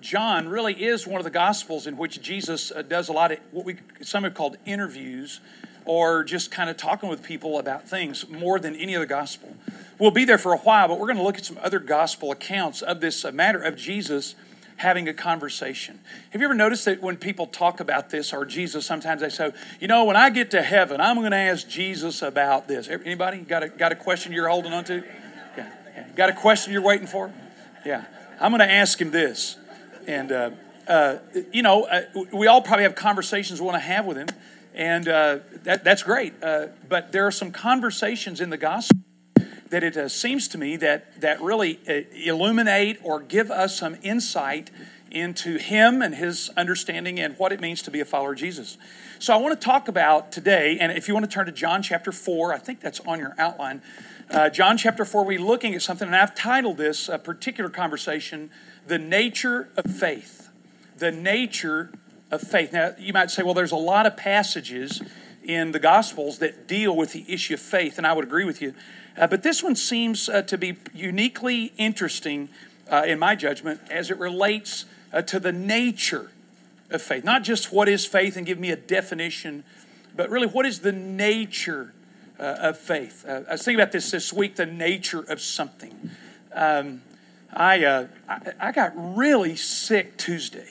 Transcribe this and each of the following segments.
John really is one of the Gospels in which Jesus uh, does a lot of what we some have called interviews or just kind of talking with people about things more than any other Gospel. We'll be there for a while, but we're going to look at some other Gospel accounts of this uh, matter of Jesus having a conversation. Have you ever noticed that when people talk about this or Jesus, sometimes they say, you know, when I get to heaven, I'm going to ask Jesus about this. Anybody got a, got a question you're holding on to? Yeah. yeah. Got a question you're waiting for? Yeah. I'm going to ask him this. And, uh, uh, you know, uh, we all probably have conversations we want to have with him, and uh, that, that's great. Uh, but there are some conversations in the gospel that it uh, seems to me that, that really illuminate or give us some insight into him and his understanding and what it means to be a follower of Jesus. So I want to talk about today, and if you want to turn to John chapter 4, I think that's on your outline. Uh, John chapter 4, we're looking at something, and I've titled this a particular conversation, The Nature of Faith. The Nature of Faith. Now, you might say, well, there's a lot of passages in the Gospels that deal with the issue of faith, and I would agree with you. Uh, but this one seems uh, to be uniquely interesting, uh, in my judgment, as it relates uh, to the nature of faith. Not just what is faith and give me a definition, but really what is the nature uh, of faith. Uh, I was thinking about this this week the nature of something. Um, I, uh, I, I, got really sick Tuesday.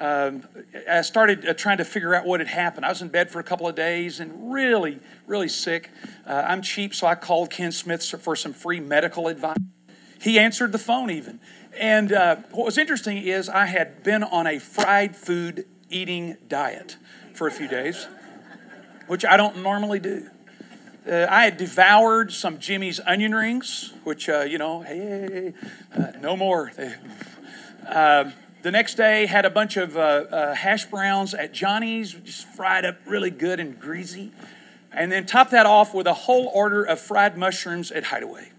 Um, I started uh, trying to figure out what had happened. I was in bed for a couple of days and really, really sick. Uh, I'm cheap, so I called Ken Smith for some free medical advice. He answered the phone even. And uh, what was interesting is I had been on a fried food eating diet for a few days, which I don't normally do. Uh, I had devoured some Jimmy's onion rings, which, uh, you know, hey, uh, no more. Um, the next day, had a bunch of uh, uh, hash browns at Johnny's, just fried up really good and greasy. And then top that off with a whole order of fried mushrooms at Hideaway.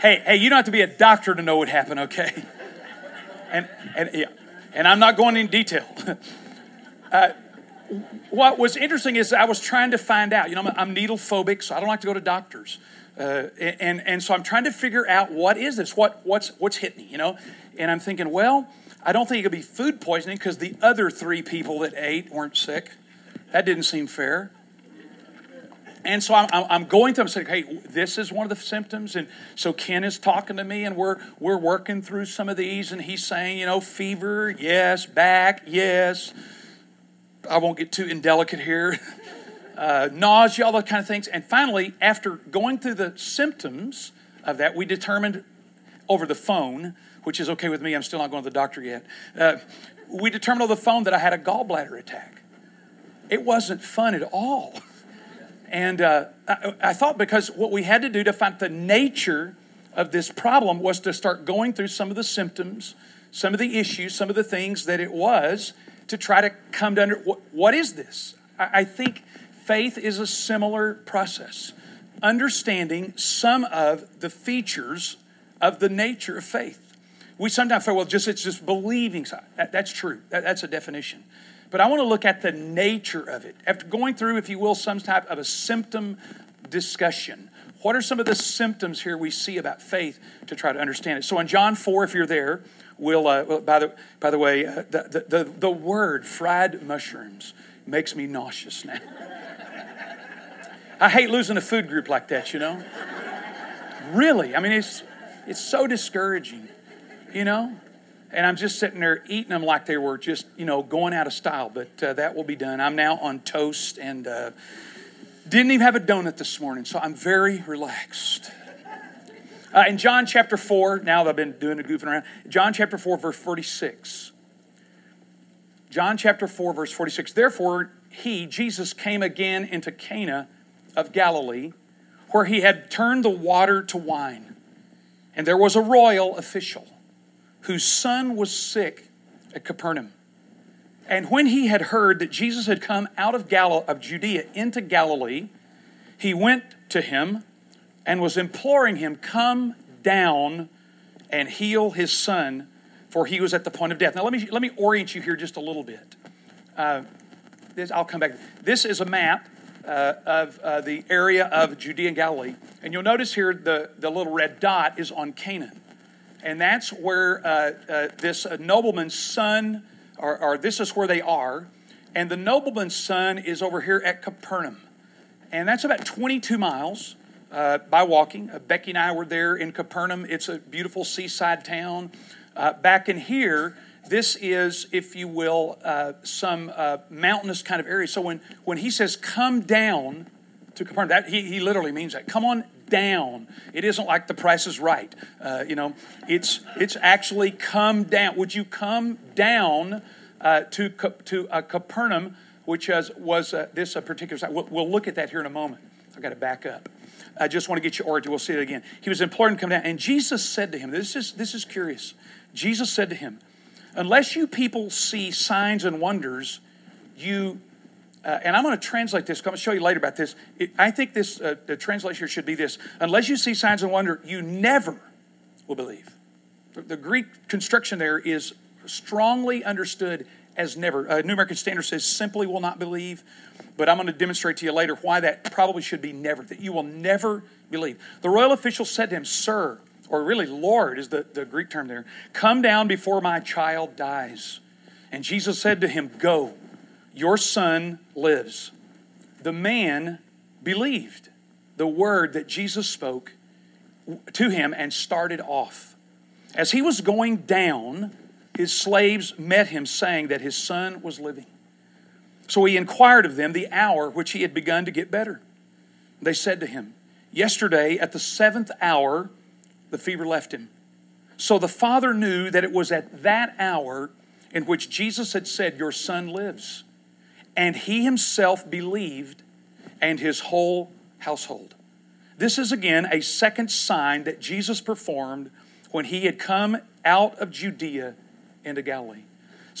hey, hey, you don't have to be a doctor to know what happened, okay? And, and, yeah, and I'm not going in detail. what was interesting is I was trying to find out. You know, I'm, I'm needle phobic, so I don't like to go to doctors. Uh, and, and so I'm trying to figure out what is this? What, what's, what's hit me, you know? And I'm thinking, well, I don't think it could be food poisoning because the other three people that ate weren't sick. That didn't seem fair. And so I'm, I'm going through, I'm saying, hey, this is one of the symptoms. And so Ken is talking to me, and we're, we're working through some of these, and he's saying, you know, fever, yes, back, yes I won't get too indelicate here. Uh, nausea, all those kind of things. And finally, after going through the symptoms of that, we determined over the phone, which is okay with me, I'm still not going to the doctor yet. Uh, we determined over the phone that I had a gallbladder attack. It wasn't fun at all. And uh, I, I thought because what we had to do to find the nature of this problem was to start going through some of the symptoms, some of the issues, some of the things that it was, to try to come to under what, what is this? I, I think faith is a similar process. Understanding some of the features of the nature of faith. We sometimes say, well, just it's just believing. That, that's true. That, that's a definition. But I want to look at the nature of it. After going through, if you will, some type of a symptom discussion. What are some of the symptoms here we see about faith to try to understand it? So in John 4, if you're there, uh, well, by, the, by the way, uh, the, the, the word fried mushrooms makes me nauseous now. I hate losing a food group like that, you know? Really. I mean, it's, it's so discouraging, you know? And I'm just sitting there eating them like they were just, you know, going out of style. But uh, that will be done. I'm now on toast and uh, didn't even have a donut this morning, so I'm very relaxed. Uh, in John chapter 4, now that I've been doing the goofing around, John chapter 4, verse 46. John chapter 4, verse 46. Therefore, he, Jesus, came again into Cana of Galilee, where he had turned the water to wine. And there was a royal official whose son was sick at Capernaum. And when he had heard that Jesus had come out of, Gal- of Judea into Galilee, he went to him and was imploring him, Come down and heal his son, for he was at the point of death. Now, let me, let me orient you here just a little bit. Uh, this, I'll come back. This is a map uh, of uh, the area of Judea and Galilee. And you'll notice here the, the little red dot is on Cana. and that's where uh, uh, this nobleman's son, or, or, this is where they are, and the nobleman's son is over here at Capernaum, and that's about 22 miles uh, by walking. Uh, Becky and I were there in Capernaum. It's a beautiful seaside town. Uh, back in here, this is, if you will, some mountainous kind of area. So when when he says come down to Capernaum, that he, he literally means that. Come on down. It isn't like the price is right. Uh, you know, it's it's actually come down. Would you come down uh, to to uh, Capernaum, which has, was uh, this a particular site? We'll, we'll, look at that here in a moment. I've got to back up. I just want to get you origin. We'll see it again. He was imploring to come down, and Jesus said to him, "This is this is curious." Jesus said to him, "Unless you people see signs and wonders, you uh, and I'm going to translate this. I'm going to show you later about this. It, I think this uh, the translation should be this: Unless you see signs and wonder, you never will believe. The, the Greek construction there is strongly understood as never. Uh, New American Standard says simply will not believe, but I'm going to demonstrate to you later why that probably should be never. That you will never believe. The royal official said to him, "Sir," or really Lord is the, the Greek term there. Come down before my child dies. And Jesus said to him, Go your son lives. The man believed the word that Jesus spoke to him and started off. As he was going down, his slaves met him, saying that his son was living. So he inquired of them the hour which he had begun to get better. They said to him, Yesterday at the seventh hour, the fever left him. So the father knew that it was at that hour in which Jesus had said, Your son lives and he himself believed, and his whole household. This is again a second sign that Jesus performed when he had come out of Judea into Galilee.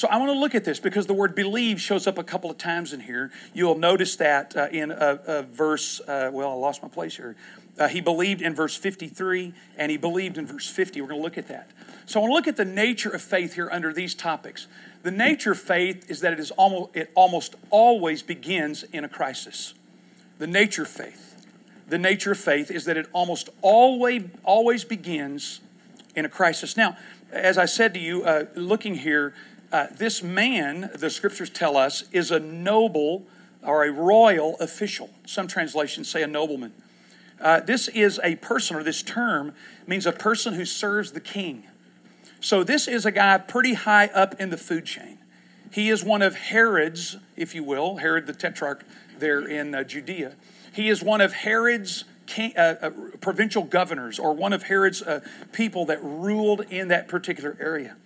So I want to look at this because the word believe shows up a couple of times in here. You'll notice that uh, in a, a verse, uh, well, I lost my place here. Uh, he believed in verse 53 and he believed in verse 50. We're going to look at that. So I want to look at the nature of faith here under these topics. The nature of faith is that it is almost it almost always begins in a crisis. The nature of faith. The nature of faith is that it almost always always begins in a crisis. Now, as I said to you, uh, looking here, uh, this man, the scriptures tell us, is a noble or a royal official. Some translations say a nobleman. Uh, this is a person, or this term means a person who serves the king. So this is a guy pretty high up in the food chain. He is one of Herod's, if you will, Herod the Tetrarch there in uh, Judea. He is one of Herod's king, uh, uh, provincial governors or one of Herod's uh, people that ruled in that particular area.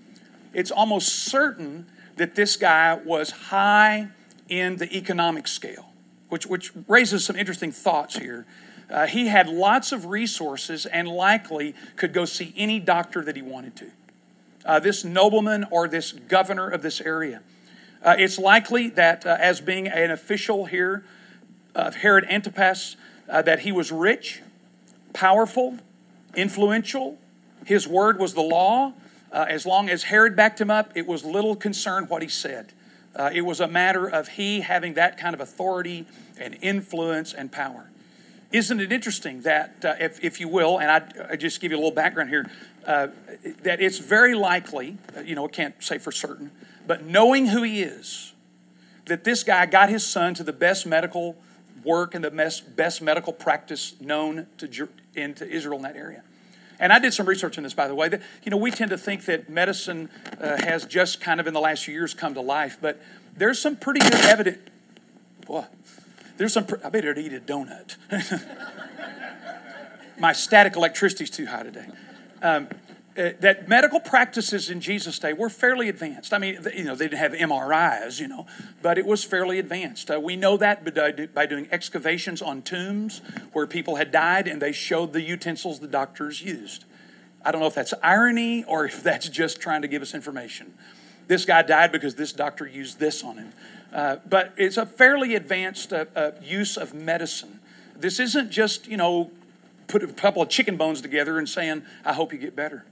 It's almost certain that this guy was high in the economic scale, which, which raises some interesting thoughts here. Uh, he had lots of resources and likely could go see any doctor that he wanted to uh, this nobleman or this governor of this area. Uh, it's likely that, uh, as being an official here of Herod Antipas, uh, that he was rich, powerful, influential. His word was the law. Uh, as long as Herod backed him up, it was little concern what he said. Uh, it was a matter of he having that kind of authority and influence and power. Isn't it interesting that, uh, if, if you will, and I, I just give you a little background here, uh, that it's very likely, uh, you know, I can't say for certain, but knowing who he is, that this guy got his son to the best medical work and the best, best medical practice known to, into Israel in that area. And I did some research on this, by the way. That, you know, we tend to think that medicine uh, has just kind of in the last few years come to life, but there's some pretty good evidence. Boy, there's some, I better eat a donut. My static electricity's too high today. Um, uh, that medical practices in Jesus' day were fairly advanced. I mean, you know, they didn't have MRIs, you know, but it was fairly advanced. Uh, we know that by doing excavations on tombs where people had died and they showed the utensils the doctors used. I don't know if that's irony or if that's just trying to give us information. This guy died because this doctor used this on him. Uh, but it's a fairly advanced uh, uh, use of medicine. This isn't just, you know, put a couple of chicken bones together and saying, I hope you get better.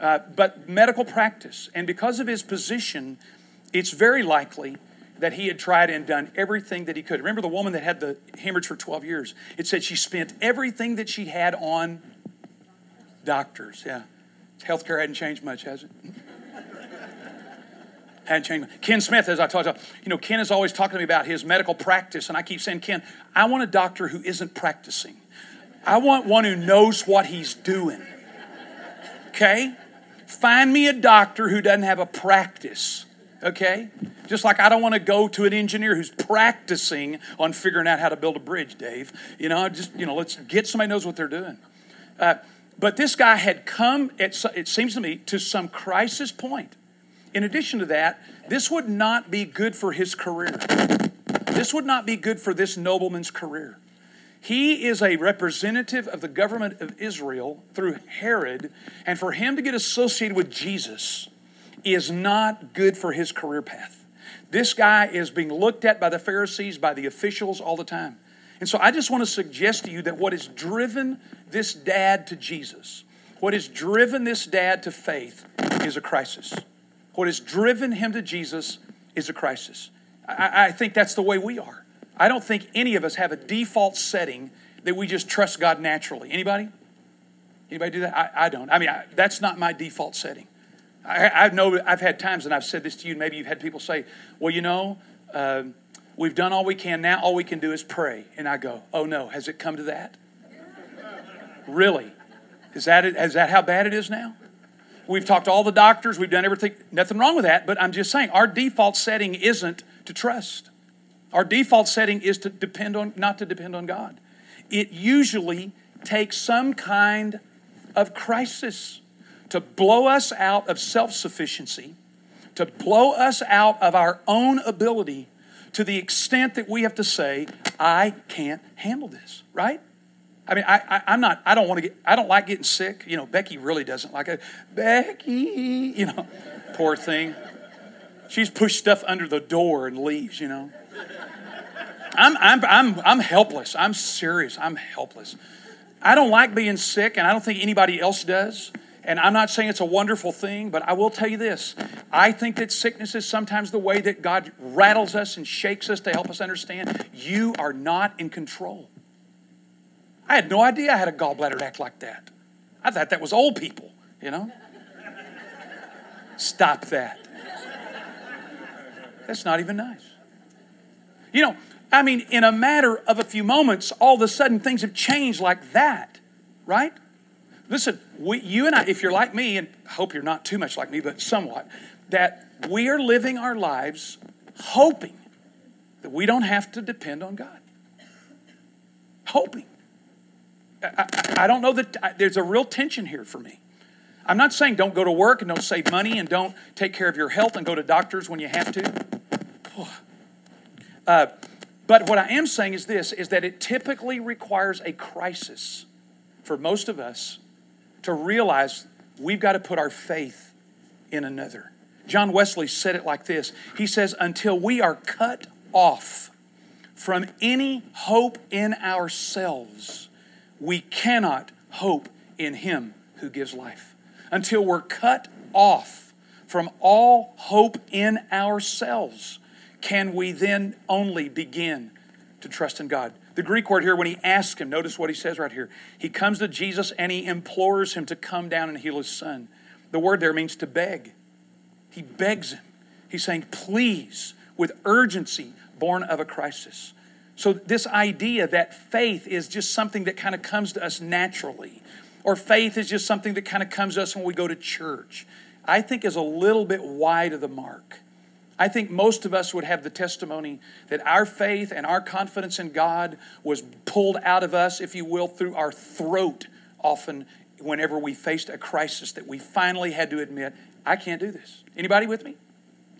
Uh, but medical practice. And because of his position, it's very likely that he had tried and done everything that he could. Remember the woman that had the hemorrhage for 12 years? It said she spent everything that she had on doctors. Yeah. Healthcare hadn't changed much, has it? hadn't changed. Ken Smith, as I talked about, you know, Ken is always talking to me about his medical practice, and I keep saying, Ken, I want a doctor who isn't practicing. I want one who knows what he's doing. Okay? Find me a doctor who doesn't have a practice. Okay? Just like I don't want to go to an engineer who's practicing on figuring out how to build a bridge, Dave. You know, just, you know, let's get somebody knows what they're doing. Uh, but this guy had come, at, it seems to me, to some crisis point. In addition to that, this would not be good for his career. This would not be good for this nobleman's career. He is a representative of the government of Israel through Herod, and for him to get associated with Jesus is not good for his career path. This guy is being looked at by the Pharisees, by the officials all the time. And so I just want to suggest to you that what has driven this dad to Jesus, what has driven this dad to faith, is a crisis. What has driven him to Jesus is a crisis. I, I think that's the way we are. I don't think any of us have a default setting that we just trust God naturally. Anybody? Anybody do that? I, I don't. I mean, I, that's not my default setting. I, I, know I've had times, and I've said this to you, and maybe you've had people say, well, you know, uh, we've done all we can. Now all we can do is pray. And I go, oh no, has it come to that? really? Is that, it, is that how bad it is now? We've talked to all the doctors, we've done everything. Nothing wrong with that, but I'm just saying our default setting isn't to trust. Our default setting is to depend on, not to depend on God. It usually takes some kind of crisis to blow us out of self sufficiency, to blow us out of our own ability to the extent that we have to say, I can't handle this, right? I mean, I, I, am not, I don't want to get, I don't like getting sick. You know, Becky really doesn't like it. Becky, you know, poor thing. She's pushed stuff under the door and leaves, you know. I'm, I'm, I'm, I'm helpless. I'm serious. I'm helpless. I don't like being sick, and I don't think anybody else does. And I'm not saying it's a wonderful thing, but I will tell you this. I think that sickness is sometimes the way that God rattles us and shakes us to help us understand you are not in control. I had no idea I had a gallbladder act like that. I thought that was old people, you know? Stop that. That's not even nice. You know, I mean, in a matter of a few moments, all of a sudden things have changed like that, right? Listen, we, you and I, if you're like me, and I hope you're not too much like me, but somewhat, that we are living our lives hoping that we don't have to depend on God. Hoping. I, I, I don't know that I, there's a real tension here for me. I'm not saying don't go to work and don't save money and don't take care of your health and go to doctors when you have to. Uh, but what I am saying is this is that it typically requires a crisis for most of us to realize we've got to put our faith in another. John Wesley said it like this He says, Until we are cut off from any hope in ourselves, we cannot hope in Him who gives life. Until we're cut off from all hope in ourselves, can we then only begin to trust in God. The Greek word here, when he asks him, notice what he says right here. He comes to Jesus and he implores him to come down and heal his son. The word there means to beg. He begs him. He's saying, please, with urgency, born of a crisis. So, this idea that faith is just something that kind of comes to us naturally, or faith is just something that kind of comes to us when we go to church, I think is a little bit wide of the mark. I think most of us would have the testimony that our faith and our confidence in God was pulled out of us, if you will, through our throat often whenever we faced a crisis that we finally had to admit, I can't do this. Anybody with me?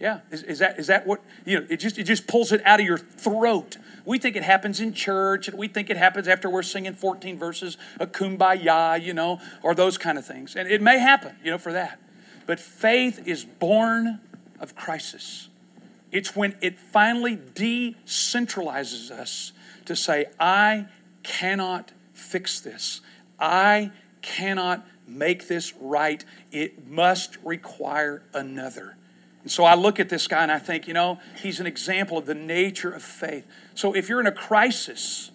Yeah. Is, is, that is that what you know? It just it just pulls it out of your throat. We think it happens in church, and we think it happens after we're singing 14 verses of kumbaya, you know, or those kind of things. And it may happen, you know, for that. But faith is born of crisis. It's when it finally decentralizes us to say, I cannot fix this. I cannot make this right. It must require another. And so I look at this guy and I think, you know, he's an example of the nature of faith. So if you're in a crisis,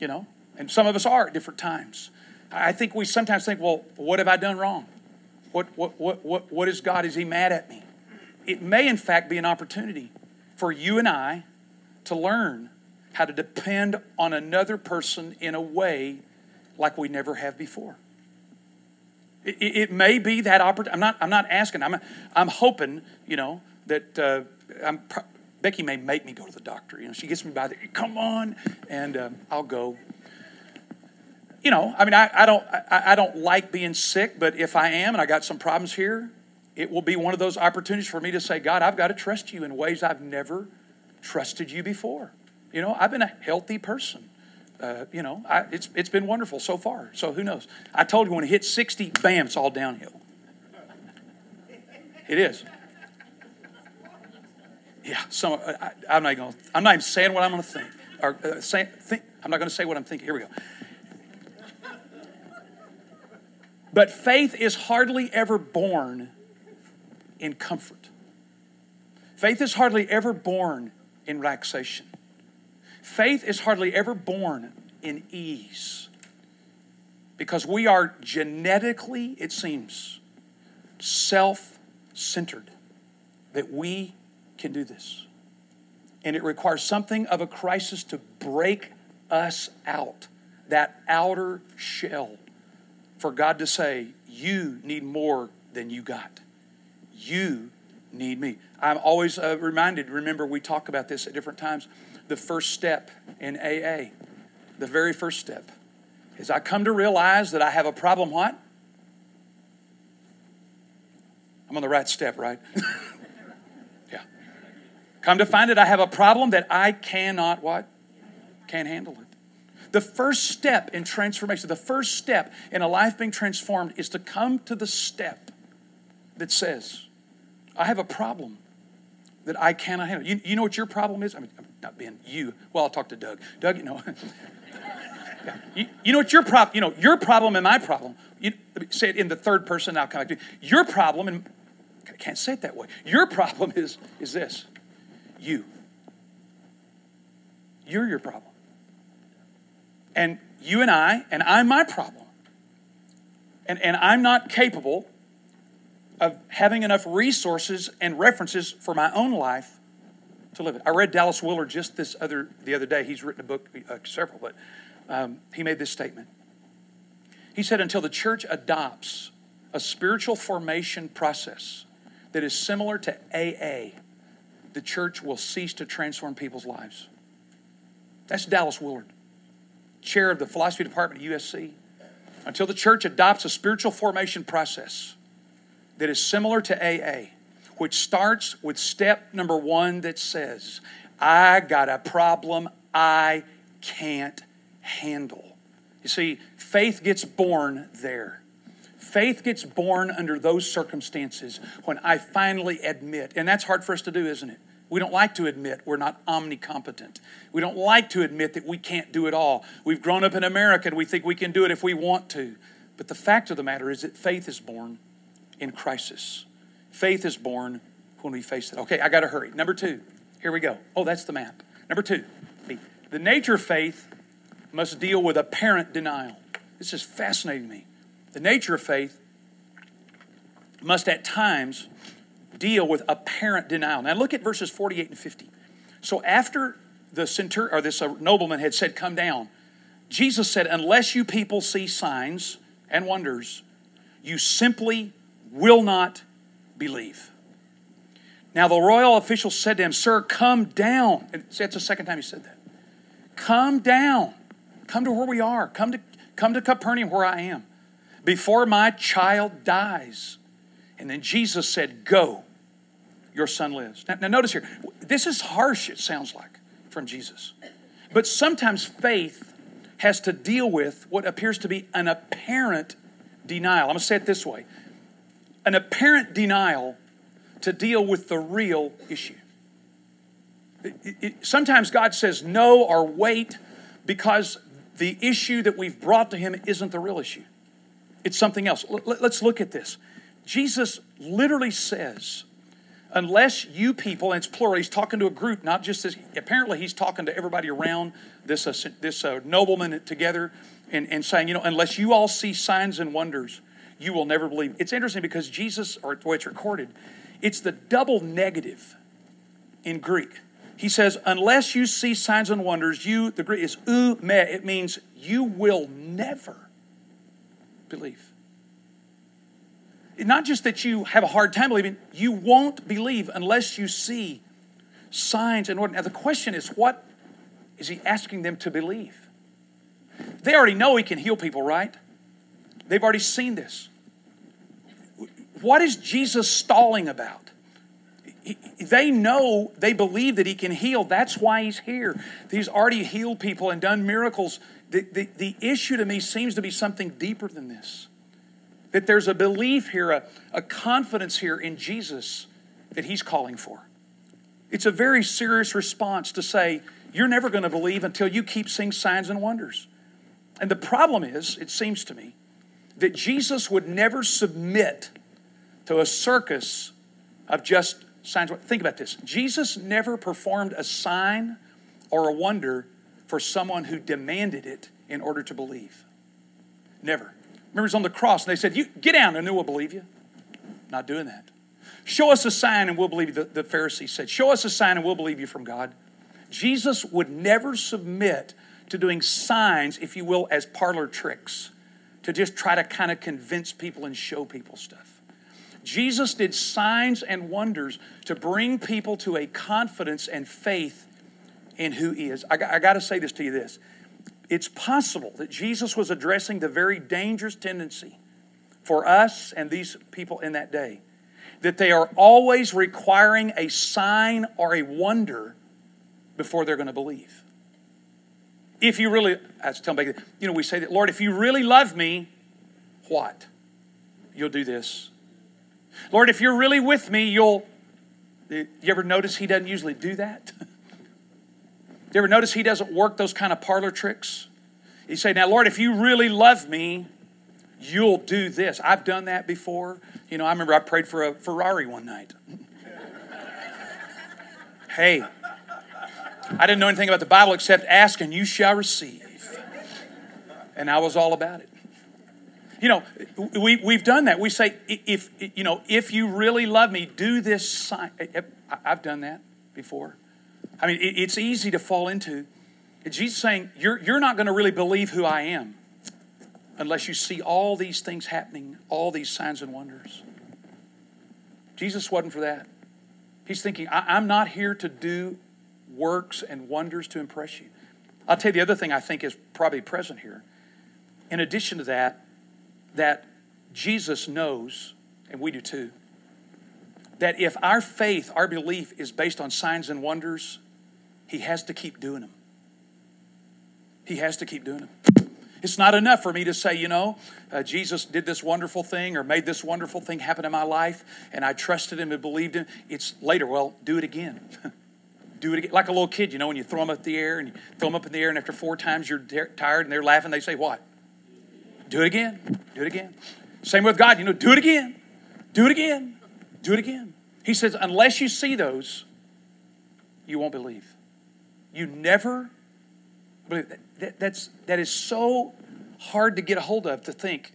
you know, and some of us are at different times, I think we sometimes think, well, what have I done wrong? What, what, what, what, what is God? Is He mad at me? It may, in fact, be an opportunity for you and I to learn how to depend on another person in a way like we never have before. It, it may be that opportunity. I'm not, I'm not asking. I'm, I'm hoping, you know, that uh, I'm, Becky may make me go to the doctor. You know, she gets me by there. Come on, and um, I'll go. You know, I mean, I, I don't I, I don't like being sick, but if I am and I got some problems here, it will be one of those opportunities for me to say, God, I've got to trust you in ways I've never trusted you before. You know, I've been a healthy person. Uh, you know, I, it's, it's been wonderful so far. So who knows? I told you when it hits 60, bam, it's all downhill. It is. Yeah, so I, am not going. I'm not even saying what I'm going to think. Or uh, say, think. I'm not going to say what I'm thinking. Here we go. But faith is hardly ever born in comfort. Faith is hardly ever born in relaxation. Faith is hardly ever born in ease. Because we are genetically, it seems, self centered. That we can do this. And it requires something of a crisis to break us out, that outer shell, for God to say, You need more than you got. You need me. I'm always uh, reminded, remember, we talk about this at different times. The first step in AA, the very first step, is I come to realize that I have a problem. What? I'm on the right step, right? Yeah. Come to find it, I have a problem that I cannot what? Can't handle it. The first step in transformation, the first step in a life being transformed is to come to the step that says, I have a problem that I cannot handle. You, you know what your problem is? I mean, I'm not being you. Well, I'll talk to Doug. Doug, you know. yeah. you, you, know what your problem, you know, your problem and my problem. You, say it in the third person, I'll come back to you. Your problem, and I can't say it that way. Your problem is, is this you. You're your problem. And you and I, and I'm my problem. And, and I'm not capable of having enough resources and references for my own life to live it. I read Dallas Willard just this other the other day. He's written a book, uh, several, but um, he made this statement. He said, "Until the church adopts a spiritual formation process that is similar to AA, the church will cease to transform people's lives. That's Dallas Willard, chair of the philosophy department at USC. Until the church adopts a spiritual formation process that is similar to AA, which starts with step number one that says, I got a problem I can't handle. You see, faith gets born there. Faith gets born under those circumstances when I finally admit, and that's hard for us to do, isn't it? We don't like to admit we're not omnicompetent. We don't like to admit that we can't do it all. We've grown up in America and we think we can do it if we want to. But the fact of the matter is that faith is born in crisis. Faith is born when we face it. Okay, I got to hurry. Number two, here we go. Oh, that's the map. Number two, the nature of faith must deal with apparent denial. This is fascinating me. The nature of faith must at times deal with apparent denial. Now look at verses 48 and 50. So after the centur or this uh, nobleman had said, "Come down," Jesus said, "Unless you people see signs and wonders, you simply will not believe." Now the royal official said to him, "Sir, come down." And that's the second time he said that. Come down. Come to where we are. Come to come to Capernaum where I am before my child dies. And then Jesus said, Go, your son lives. Now, now, notice here, this is harsh, it sounds like, from Jesus. But sometimes faith has to deal with what appears to be an apparent denial. I'm going to say it this way an apparent denial to deal with the real issue. It, it, sometimes God says no or wait because the issue that we've brought to Him isn't the real issue. It's something else. Let's look at this. Jesus literally says, unless you people, and it's plural, he's talking to a group, not just this, apparently he's talking to everybody around this, uh, this uh, nobleman together and, and saying, you know, unless you all see signs and wonders, you will never believe. It's interesting because Jesus, or the way it's recorded, it's the double negative in Greek. He says, unless you see signs and wonders, you, the Greek is ou mē, it means you will never believe. Not just that you have a hard time believing, you won't believe unless you see signs and wonders. Now, the question is, what is he asking them to believe? They already know he can heal people, right? They've already seen this. What is Jesus stalling about? They know, they believe that he can heal. That's why he's here. He's already healed people and done miracles. The, the, the issue to me seems to be something deeper than this that there's a belief here, a, a confidence here in Jesus that he's calling for. It's a very serious response to say, you're never going to believe until you keep seeing signs and wonders. And the problem is, it seems to me, that Jesus would never submit to a circus of just signs. Think about this Jesus never performed a sign or a wonder for someone who demanded it in order to believe. Never. Remember, he's on the cross, and they said, "You get down, and then we'll believe you." Not doing that. Show us a sign, and we'll believe you. The, the Pharisees said, "Show us a sign, and we'll believe you from God." Jesus would never submit to doing signs, if you will, as parlor tricks, to just try to kind of convince people and show people stuff. Jesus did signs and wonders to bring people to a confidence and faith in who He is. I got, I got to say this to you this it's possible that Jesus was addressing the very dangerous tendency for us and these people in that day that they are always requiring a sign or a wonder before they're going to believe. If you really, I was telling you know, we say that, Lord, if you really love me, what? You'll do this. Lord, if you're really with me, you'll. You ever notice he doesn't usually do that? you ever notice he doesn't work those kind of parlor tricks? He say, Now, Lord, if you really love me, you'll do this. I've done that before. You know, I remember I prayed for a Ferrari one night. hey, I didn't know anything about the Bible except ask and you shall receive. And I was all about it. You know, we, we've done that. We say, if, you know, if you really love me, do this sign. I've done that before. I mean, it's easy to fall into. Jesus saying, you're, you're not going to really believe who I am unless you see all these things happening, all these signs and wonders. Jesus wasn't for that. He's thinking, I'm not here to do works and wonders to impress you. I'll tell you the other thing I think is probably present here. In addition to that, that Jesus knows, and we do too, that if our faith, our belief is based on signs and wonders, He has to keep doing them. He has to keep doing them. It's not enough for me to say, you know, uh, Jesus did this wonderful thing or made this wonderful thing happen in my life and I trusted him and believed him. It's later, well, do it again. do it again. Like a little kid, you know, when you throw them up in the air and you throw them up in the air and after four times you're tired and they're laughing, they say, what? Do it again. Do it again. Same with God, you know, do it again. Do it again. Do it again. He says, unless you see those, you won't believe. You never believe. That, that's, that is so hard to get a hold of to think.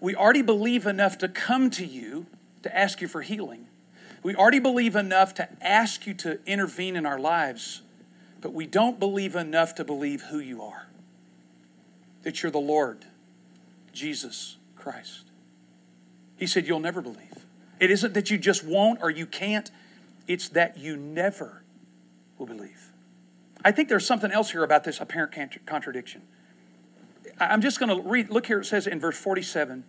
We already believe enough to come to you to ask you for healing. We already believe enough to ask you to intervene in our lives, but we don't believe enough to believe who you are. That you're the Lord, Jesus Christ. He said, You'll never believe. It isn't that you just won't or you can't, it's that you never will believe. I think there's something else here about this apparent contradiction. I'm just going to read, look here, it says in verse 47,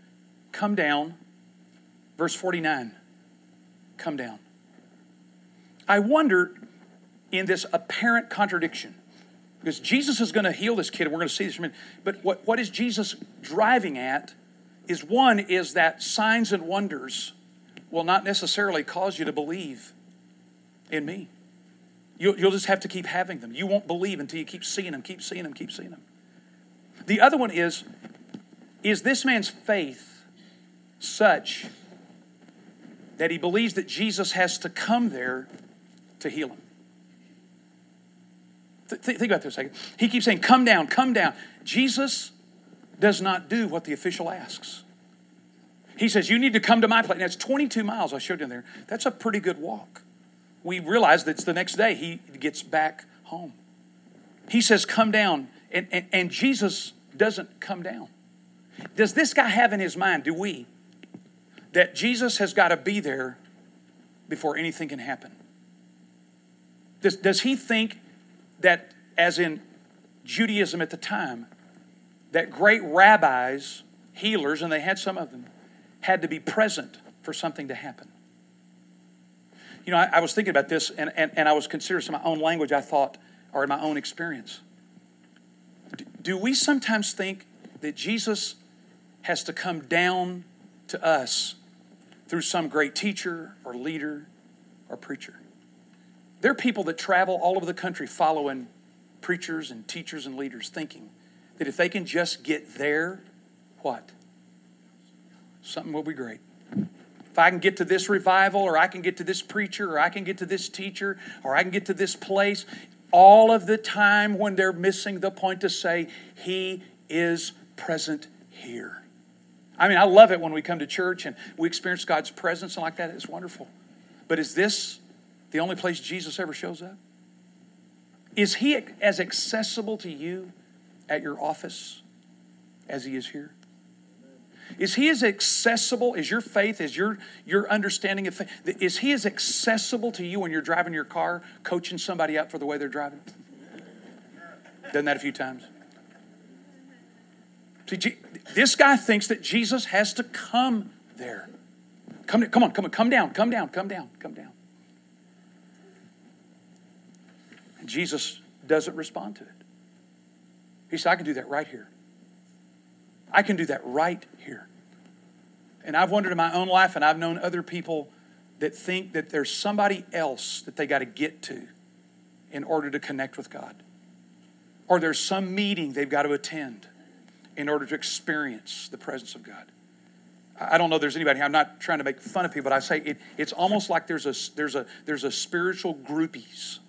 come down. Verse 49, come down. I wonder in this apparent contradiction, because Jesus is going to heal this kid, and we're going to see this a minute. But what, what is Jesus driving at is one is that signs and wonders will not necessarily cause you to believe in me. You'll, you'll just have to keep having them. You won't believe until you keep seeing them, keep seeing them, keep seeing them. The other one is is this man's faith such that he believes that Jesus has to come there to heal him? Th- think about this a second. He keeps saying, Come down, come down. Jesus does not do what the official asks. He says, You need to come to my place. And it's 22 miles, I showed you there. That's a pretty good walk. We realize that it's the next day he gets back home. He says, Come down. And, and, and Jesus doesn't come down. Does this guy have in his mind, do we, that Jesus has got to be there before anything can happen? Does, does he think that, as in Judaism at the time, that great rabbis, healers, and they had some of them, had to be present for something to happen? You know, I, I was thinking about this, and, and, and I was considering some of my own language, I thought, or in my own experience. Do, do we sometimes think that Jesus has to come down to us through some great teacher or leader or preacher? There are people that travel all over the country following preachers and teachers and leaders, thinking that if they can just get there, what? Something will be great. If I can get to this revival, or I can get to this preacher, or I can get to this teacher, or I can get to this place, all of the time when they're missing the point to say, He is present here. I mean, I love it when we come to church and we experience God's presence and like that. It's wonderful. But is this the only place Jesus ever shows up? Is he as accessible to you at your office as he is here? Is he as accessible as your faith, as your, your understanding of faith? Is he as accessible to you when you're driving your car, coaching somebody up for the way they're driving? Done that a few times. See, this guy thinks that Jesus has to come there. Come, come on, come on, come down, come down, come down, come down. And Jesus doesn't respond to it. He said, I can do that right here. I can do that right here. And I've wondered in my own life, and I've known other people that think that there's somebody else that they got to get to in order to connect with God. Or there's some meeting they've got to attend in order to experience the presence of God. I don't know there's anybody here. I'm not trying to make fun of people, but I say it, it's almost like there's a, there's, a, there's a spiritual groupies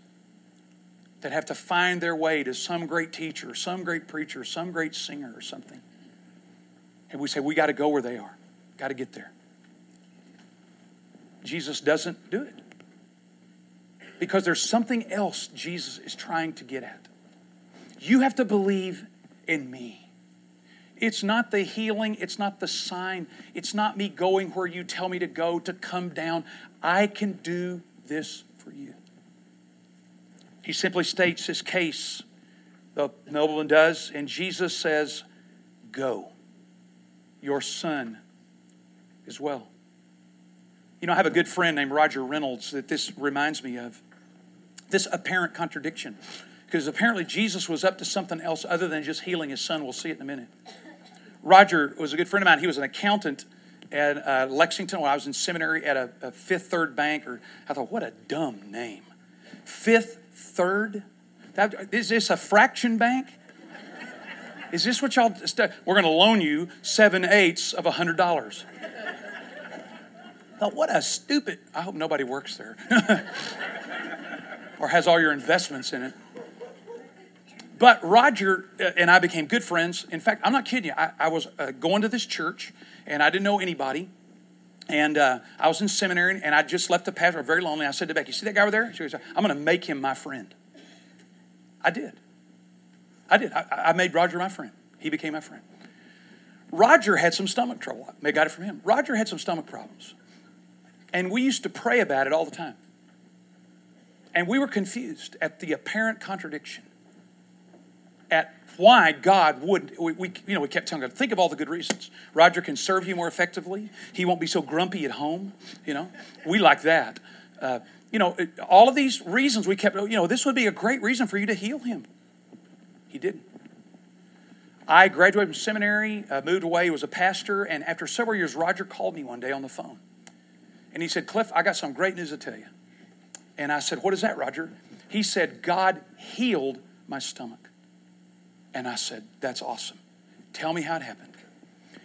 that have to find their way to some great teacher, some great preacher, some great singer or something. And we say, we got to go where they are, got to get there. Jesus doesn't do it because there's something else Jesus is trying to get at. You have to believe in me. It's not the healing, it's not the sign, it's not me going where you tell me to go to come down. I can do this for you. He simply states his case, the nobleman does, and Jesus says, Go. Your son is well. You know, I have a good friend named Roger Reynolds that this reminds me of. This apparent contradiction. Because apparently Jesus was up to something else other than just healing his son. We'll see it in a minute. Roger was a good friend of mine. He was an accountant at uh, Lexington when I was in seminary at a, a Fifth Third Bank. Or I thought, what a dumb name. Fifth third? That, is this a fraction bank? Is this what y'all? St- We're going to loan you seven eighths of a hundred dollars. Now, what a stupid! I hope nobody works there or has all your investments in it. But Roger uh, and I became good friends. In fact, I'm not kidding you. I, I was uh, going to this church and I didn't know anybody. And uh, I was in seminary and I just left the pastor, very lonely. I said to Becky, You See that guy over there? She I'm going to make him my friend. I did. I did. I, I, made Roger my friend. He became my friend. Roger had some stomach trouble. I got it from him. Roger had some stomach problems. And we used to pray about it all the time. And we were confused at the apparent contradiction at why God would, we, we, you know, we kept telling God, think of all the good reasons. Roger can serve you more effectively. He won't be so grumpy at home. You know, we like that. Uh, you know, all of these reasons we kept, you know, this would be a great reason for you to heal him. He didn't. I graduated from seminary, uh, moved away, was a pastor, and after several years, Roger called me one day on the phone. And he said, Cliff, I got some great news to tell you. And I said, What is that, Roger? He said, God healed my stomach. And I said, That's awesome. Tell me how it happened.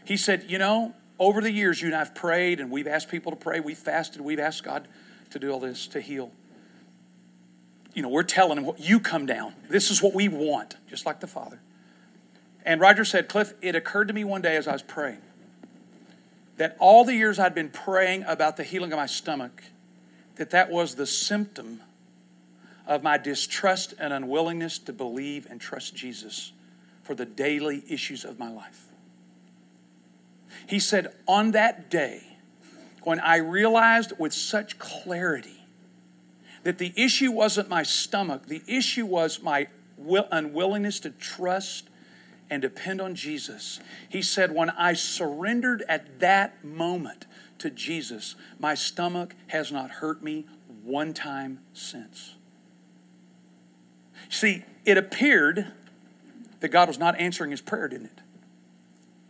He said, You know, over the years, you and I have prayed and we've asked people to pray. We've fasted. We've asked God to do all this, to heal. You know, we're telling him, You come down. This is what we want, just like the Father. And Roger said, Cliff, it occurred to me one day as I was praying that all the years I'd been praying about the healing of my stomach, that that was the symptom of my distrust and unwillingness to believe and trust Jesus for the daily issues of my life. He said, On that day, when I realized with such clarity that the issue wasn't my stomach, the issue was my unwillingness to trust and depend on Jesus. He said, When I surrendered at that moment to Jesus, my stomach has not hurt me one time since. See, it appeared that God was not answering his prayer, didn't it?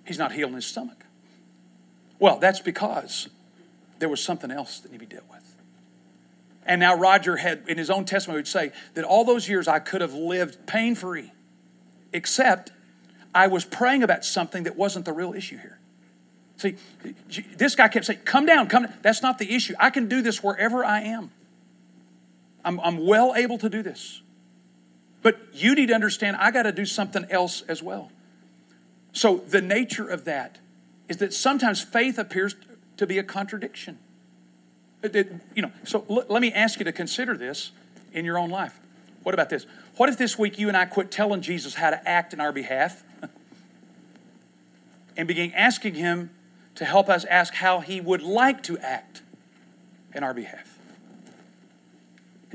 He's not healing his stomach. Well, that's because there was something else that needed to be dealt with. And now Roger had, in his own testimony, would say that all those years I could have lived pain free, except I was praying about something that wasn't the real issue here. See, this guy kept saying, Come down, come down. That's not the issue. I can do this wherever I am. I'm, I'm well able to do this. But you need to understand, I got to do something else as well. So, the nature of that is that sometimes faith appears to be a contradiction. It, you know, so l- let me ask you to consider this in your own life. What about this? What if this week you and I quit telling Jesus how to act in our behalf and begin asking Him to help us ask how He would like to act in our behalf?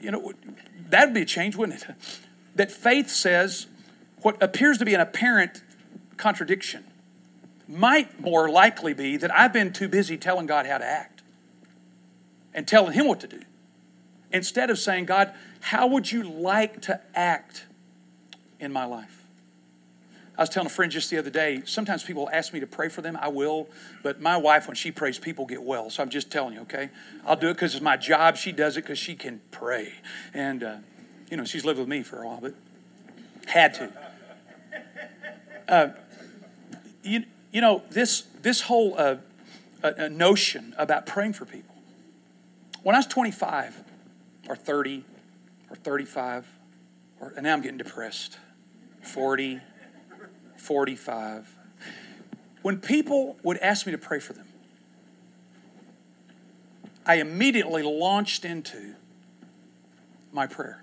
You know, that'd be a change, wouldn't it? That faith says what appears to be an apparent contradiction might more likely be that I've been too busy telling God how to act and telling him what to do. Instead of saying, God, how would you like to act in my life? I was telling a friend just the other day, sometimes people ask me to pray for them. I will, but my wife, when she prays, people get well. So I'm just telling you, okay? I'll do it because it's my job. She does it because she can pray. And, uh, you know, she's lived with me for a while, but had to. Uh, you, you know, this, this whole uh, uh notion about praying for people, when I was 25 or 30 or 35, or, and now I'm getting depressed, 40, 45, when people would ask me to pray for them, I immediately launched into my prayer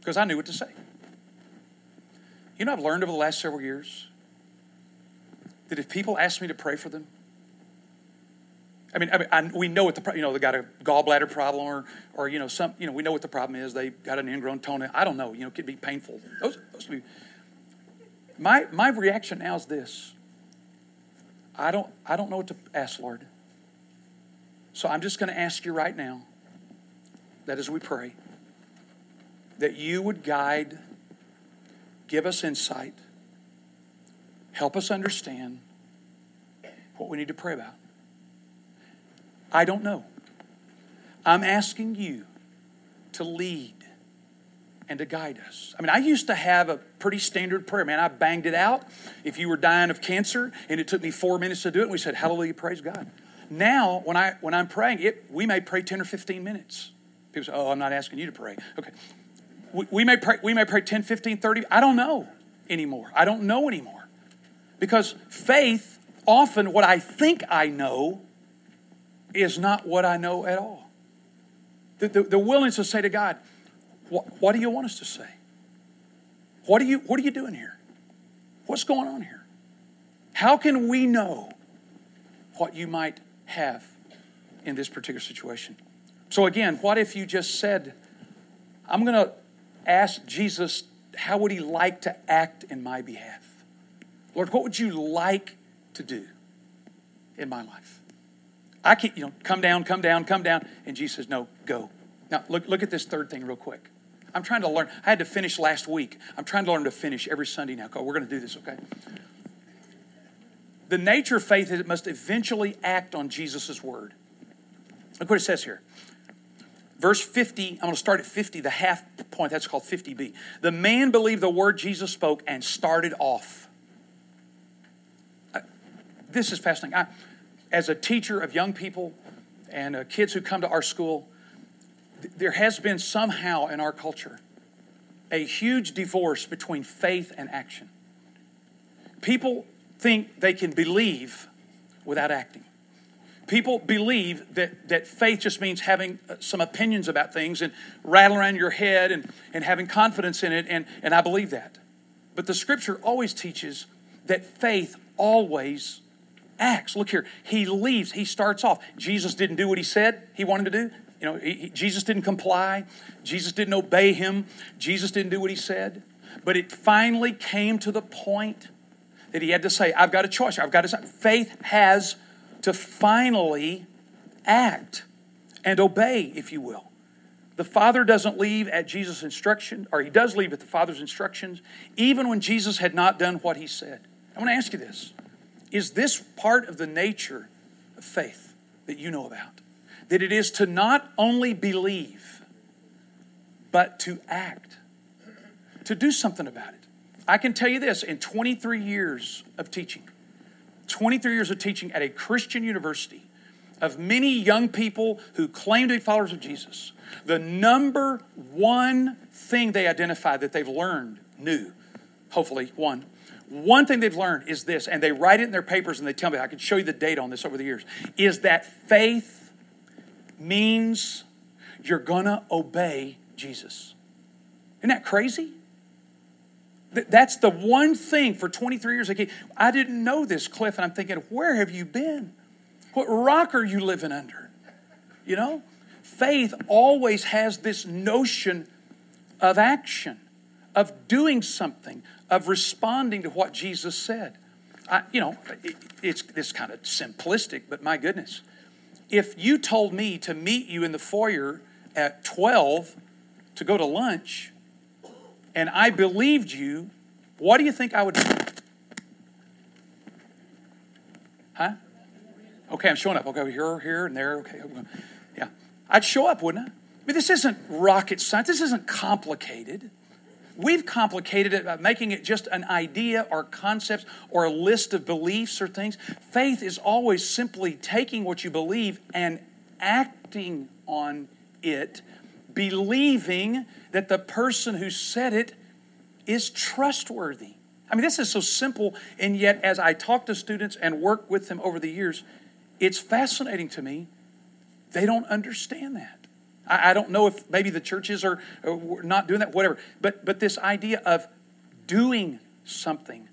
because I knew what to say. You know, I've learned over the last several years that if people ask me to pray for them, I mean, I mean I, we know what the you know they got a gallbladder problem or or you know some you know we know what the problem is. They got an ingrown toenail. I don't know. You know, it could be painful. Those, those be, my my reaction now is this. I don't I don't know what to ask, Lord. So I'm just going to ask you right now that as we pray, that you would guide, give us insight, help us understand what we need to pray about. I don't know. I'm asking you to lead and to guide us. I mean, I used to have a pretty standard prayer, man. I banged it out. If you were dying of cancer and it took me four minutes to do it, and we said, Hallelujah, praise God. Now, when, I, when I'm praying, it, we may pray 10 or 15 minutes. People say, Oh, I'm not asking you to pray. Okay. We, may pray, we may pray 10, 15, 30. I don't know anymore. I don't know anymore. Because faith, often what I think I know, is not what I know at all. The, the, the willingness to say to God, what, what do you want us to say? What are, you, what are you doing here? What's going on here? How can we know what you might have in this particular situation? So, again, what if you just said, I'm going to ask Jesus, how would he like to act in my behalf? Lord, what would you like to do in my life? I can't, you know, come down, come down, come down. And Jesus says, no, go. Now, look, look at this third thing real quick. I'm trying to learn. I had to finish last week. I'm trying to learn to finish every Sunday now. We're going to do this, okay? The nature of faith is it must eventually act on Jesus' word. Look what it says here. Verse 50, I'm going to start at 50, the half point, that's called 50b. The man believed the word Jesus spoke and started off. this is fascinating. I, as a teacher of young people and uh, kids who come to our school, th- there has been somehow in our culture a huge divorce between faith and action. People think they can believe without acting. People believe that, that faith just means having uh, some opinions about things and rattling around your head and, and having confidence in it, and, and I believe that. But the scripture always teaches that faith always acts. Look here, he leaves, he starts off. Jesus didn't do what he said he wanted to do. You know, he, he, Jesus didn't comply, Jesus didn't obey him, Jesus didn't do what he said. But it finally came to the point that he had to say, I've got a choice. I've got to faith has to finally act and obey, if you will. The Father doesn't leave at Jesus' instruction, or he does leave at the Father's instructions, even when Jesus had not done what he said. I want to ask you this Is this part of the nature of faith that you know about? That it is to not only believe, but to act, to do something about it. I can tell you this in 23 years of teaching, 23 years of teaching at a Christian university, of many young people who claim to be followers of Jesus, the number one thing they identify that they've learned new, hopefully, one, one thing they've learned is this, and they write it in their papers and they tell me, I can show you the data on this over the years, is that faith means you're gonna obey Jesus. Isn't that crazy? That's the one thing for 23 years. I didn't know this, Cliff, and I'm thinking, where have you been? What rock are you living under? You know? Faith always has this notion of action, of doing something, of responding to what Jesus said. I, you know, it, it's, it's kind of simplistic, but my goodness. If you told me to meet you in the foyer at 12 to go to lunch, and I believed you, what do you think I would do? Huh? Okay, I'm showing up. Okay, here, here, and there. Okay, yeah. I'd show up, wouldn't I? I mean, this isn't rocket science. This isn't complicated. We've complicated it by making it just an idea or concepts or a list of beliefs or things. Faith is always simply taking what you believe and acting on it, believing that the person who said it is trustworthy. I mean, this is so simple, and yet, as I talk to students and work with them over the years, it's fascinating to me. They don't understand that. I, I don't know if maybe the churches are, are not doing that, whatever. But but this idea of doing something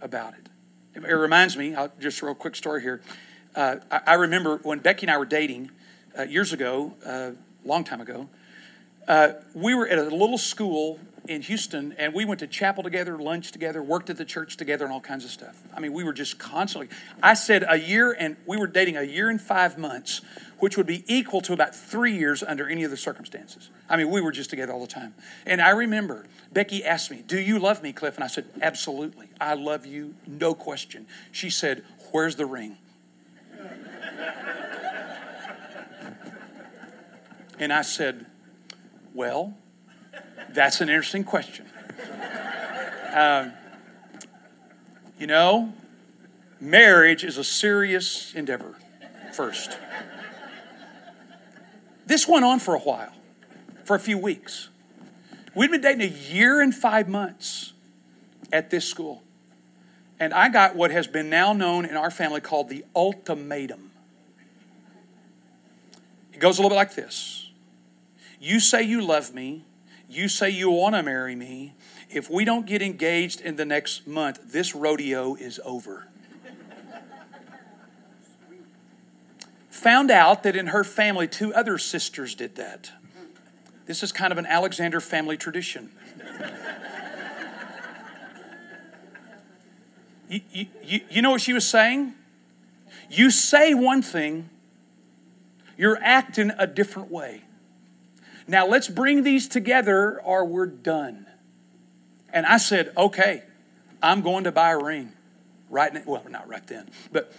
about it. It, it reminds me. I'll just real quick story here. Uh, I, I, remember when Becky and I were dating uh, years ago, a uh, long time ago. Uh, we were at a little school in Houston, and we went to chapel together, lunch together, worked at the church together, and all kinds of stuff. I mean, we were just constantly. I said a year, and we were dating a year and five months, which would be equal to about three years under any other circumstances. I mean, we were just together all the time. And I remember Becky asked me, Do you love me, Cliff? And I said, Absolutely. I love you, no question. She said, Where's the ring? and I said, Well, that's an interesting question. Um, you know, marriage is a serious endeavor, first. This went on for a while, for a few weeks. We'd been dating a year and five months at this school. And I got what has been now known in our family called the ultimatum. It goes a little bit like this You say you love me, you say you want to marry me. If we don't get engaged in the next month, this rodeo is over. Found out that in her family, two other sisters did that. This is kind of an Alexander family tradition. you, you, you know what she was saying? You say one thing, you're acting a different way. Now let's bring these together or we're done. And I said, okay, I'm going to buy a ring. Right now, well, not right then, but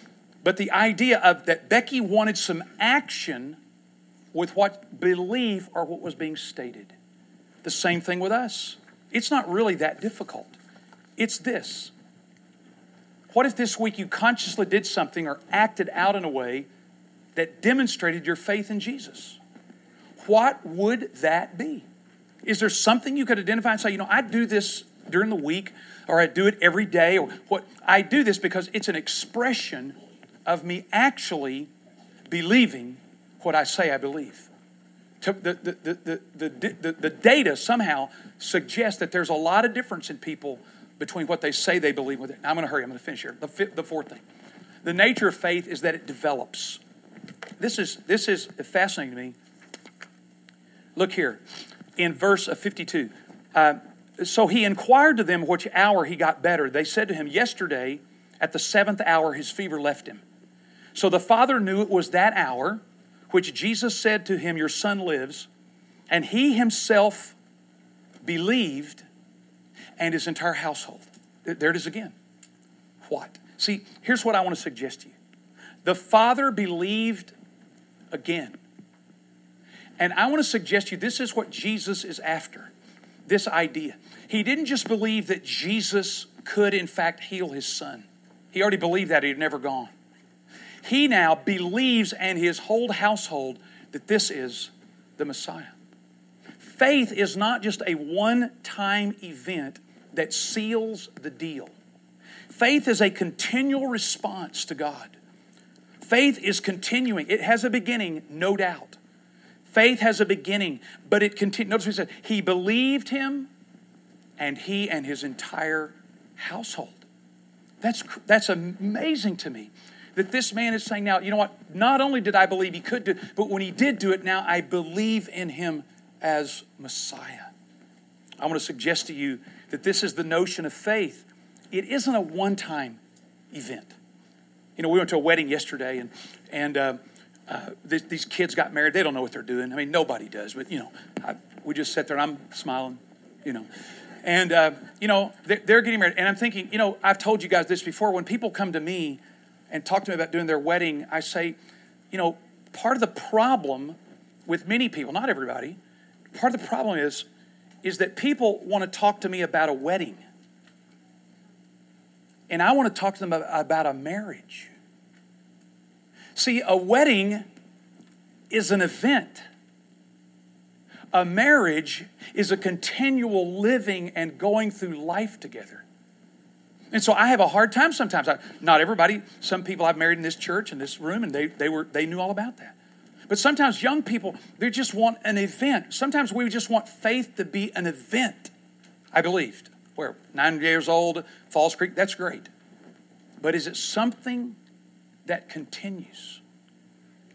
but the idea of that Becky wanted some action with what belief or what was being stated. The same thing with us. It's not really that difficult. It's this. What if this week you consciously did something or acted out in a way that demonstrated your faith in Jesus? What would that be? Is there something you could identify and say, you know, I do this during the week, or I do it every day, or what? I do this because it's an expression of me actually believing what I say I believe. The, the, the, the, the, data somehow suggests that there's a lot of difference in people between what they say they believe with it. I'm going to hurry. I'm going to finish here. The, the fourth thing. The nature of faith is that it develops. This is, this is fascinating to me. Look here in verse 52. Uh, so he inquired to them which hour he got better. They said to him, Yesterday, at the seventh hour, his fever left him. So the father knew it was that hour which Jesus said to him, Your son lives. And he himself believed, and his entire household. There it is again. What? See, here's what I want to suggest to you the father believed again. And I want to suggest to you this is what Jesus is after this idea. He didn't just believe that Jesus could, in fact, heal his son, he already believed that, he'd never gone. He now believes and his whole household that this is the Messiah. Faith is not just a one time event that seals the deal. Faith is a continual response to God. Faith is continuing. It has a beginning, no doubt. Faith has a beginning, but it continues. Notice he said. He believed him, and he and his entire household. That's, that's amazing to me that this man is saying now, you know what? Not only did I believe he could do it, but when he did do it, now I believe in him as Messiah. I want to suggest to you that this is the notion of faith. It isn't a one time event. You know, we went to a wedding yesterday, and, and uh, uh, th- these kids got married. They don't know what they're doing. I mean, nobody does, but, you know, I, we just sit there and I'm smiling, you know. And, uh, you know, they're, they're getting married. And I'm thinking, you know, I've told you guys this before. When people come to me and talk to me about doing their wedding, I say, you know, part of the problem with many people, not everybody, part of the problem is, is that people want to talk to me about a wedding. And I want to talk to them about a marriage. See, a wedding is an event. A marriage is a continual living and going through life together. And so I have a hard time sometimes. I, not everybody, some people I've married in this church, in this room, and they, they, were, they knew all about that. But sometimes young people, they just want an event. Sometimes we just want faith to be an event. I believed. Where? Nine years old, Falls Creek, that's great. But is it something that continues?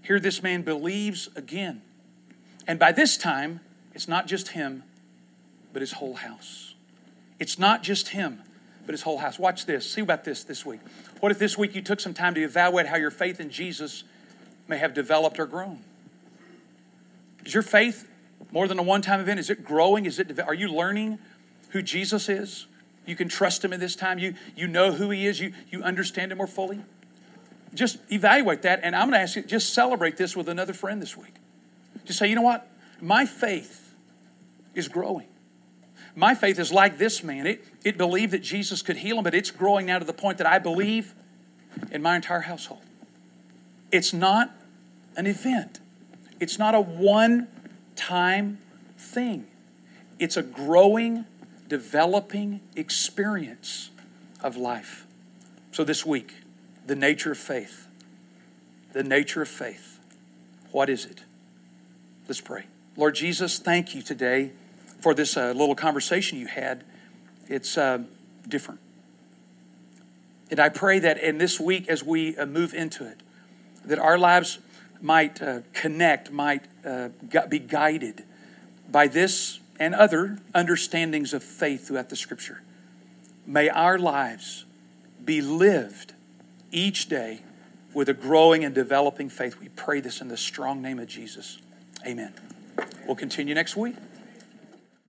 Here, this man believes again. And by this time, it's not just him, but his whole house. It's not just him, but his whole house. Watch this. See about this this week. What if this week you took some time to evaluate how your faith in Jesus may have developed or grown? Is your faith more than a one time event? Is it growing? Is it, are you learning who Jesus is? You can trust him in this time. You, you know who he is. You, you understand him more fully. Just evaluate that. And I'm going to ask you, just celebrate this with another friend this week. Just say, you know what? My faith is growing. My faith is like this man. It, it believed that Jesus could heal him, but it's growing now to the point that I believe in my entire household. It's not an event, it's not a one time thing. It's a growing, developing experience of life. So, this week, the nature of faith. The nature of faith. What is it? Let's pray. Lord Jesus, thank you today for this uh, little conversation you had. It's uh, different. And I pray that in this week, as we uh, move into it, that our lives might uh, connect, might uh, be guided by this and other understandings of faith throughout the scripture. May our lives be lived each day with a growing and developing faith. We pray this in the strong name of Jesus. Amen. We'll continue next week.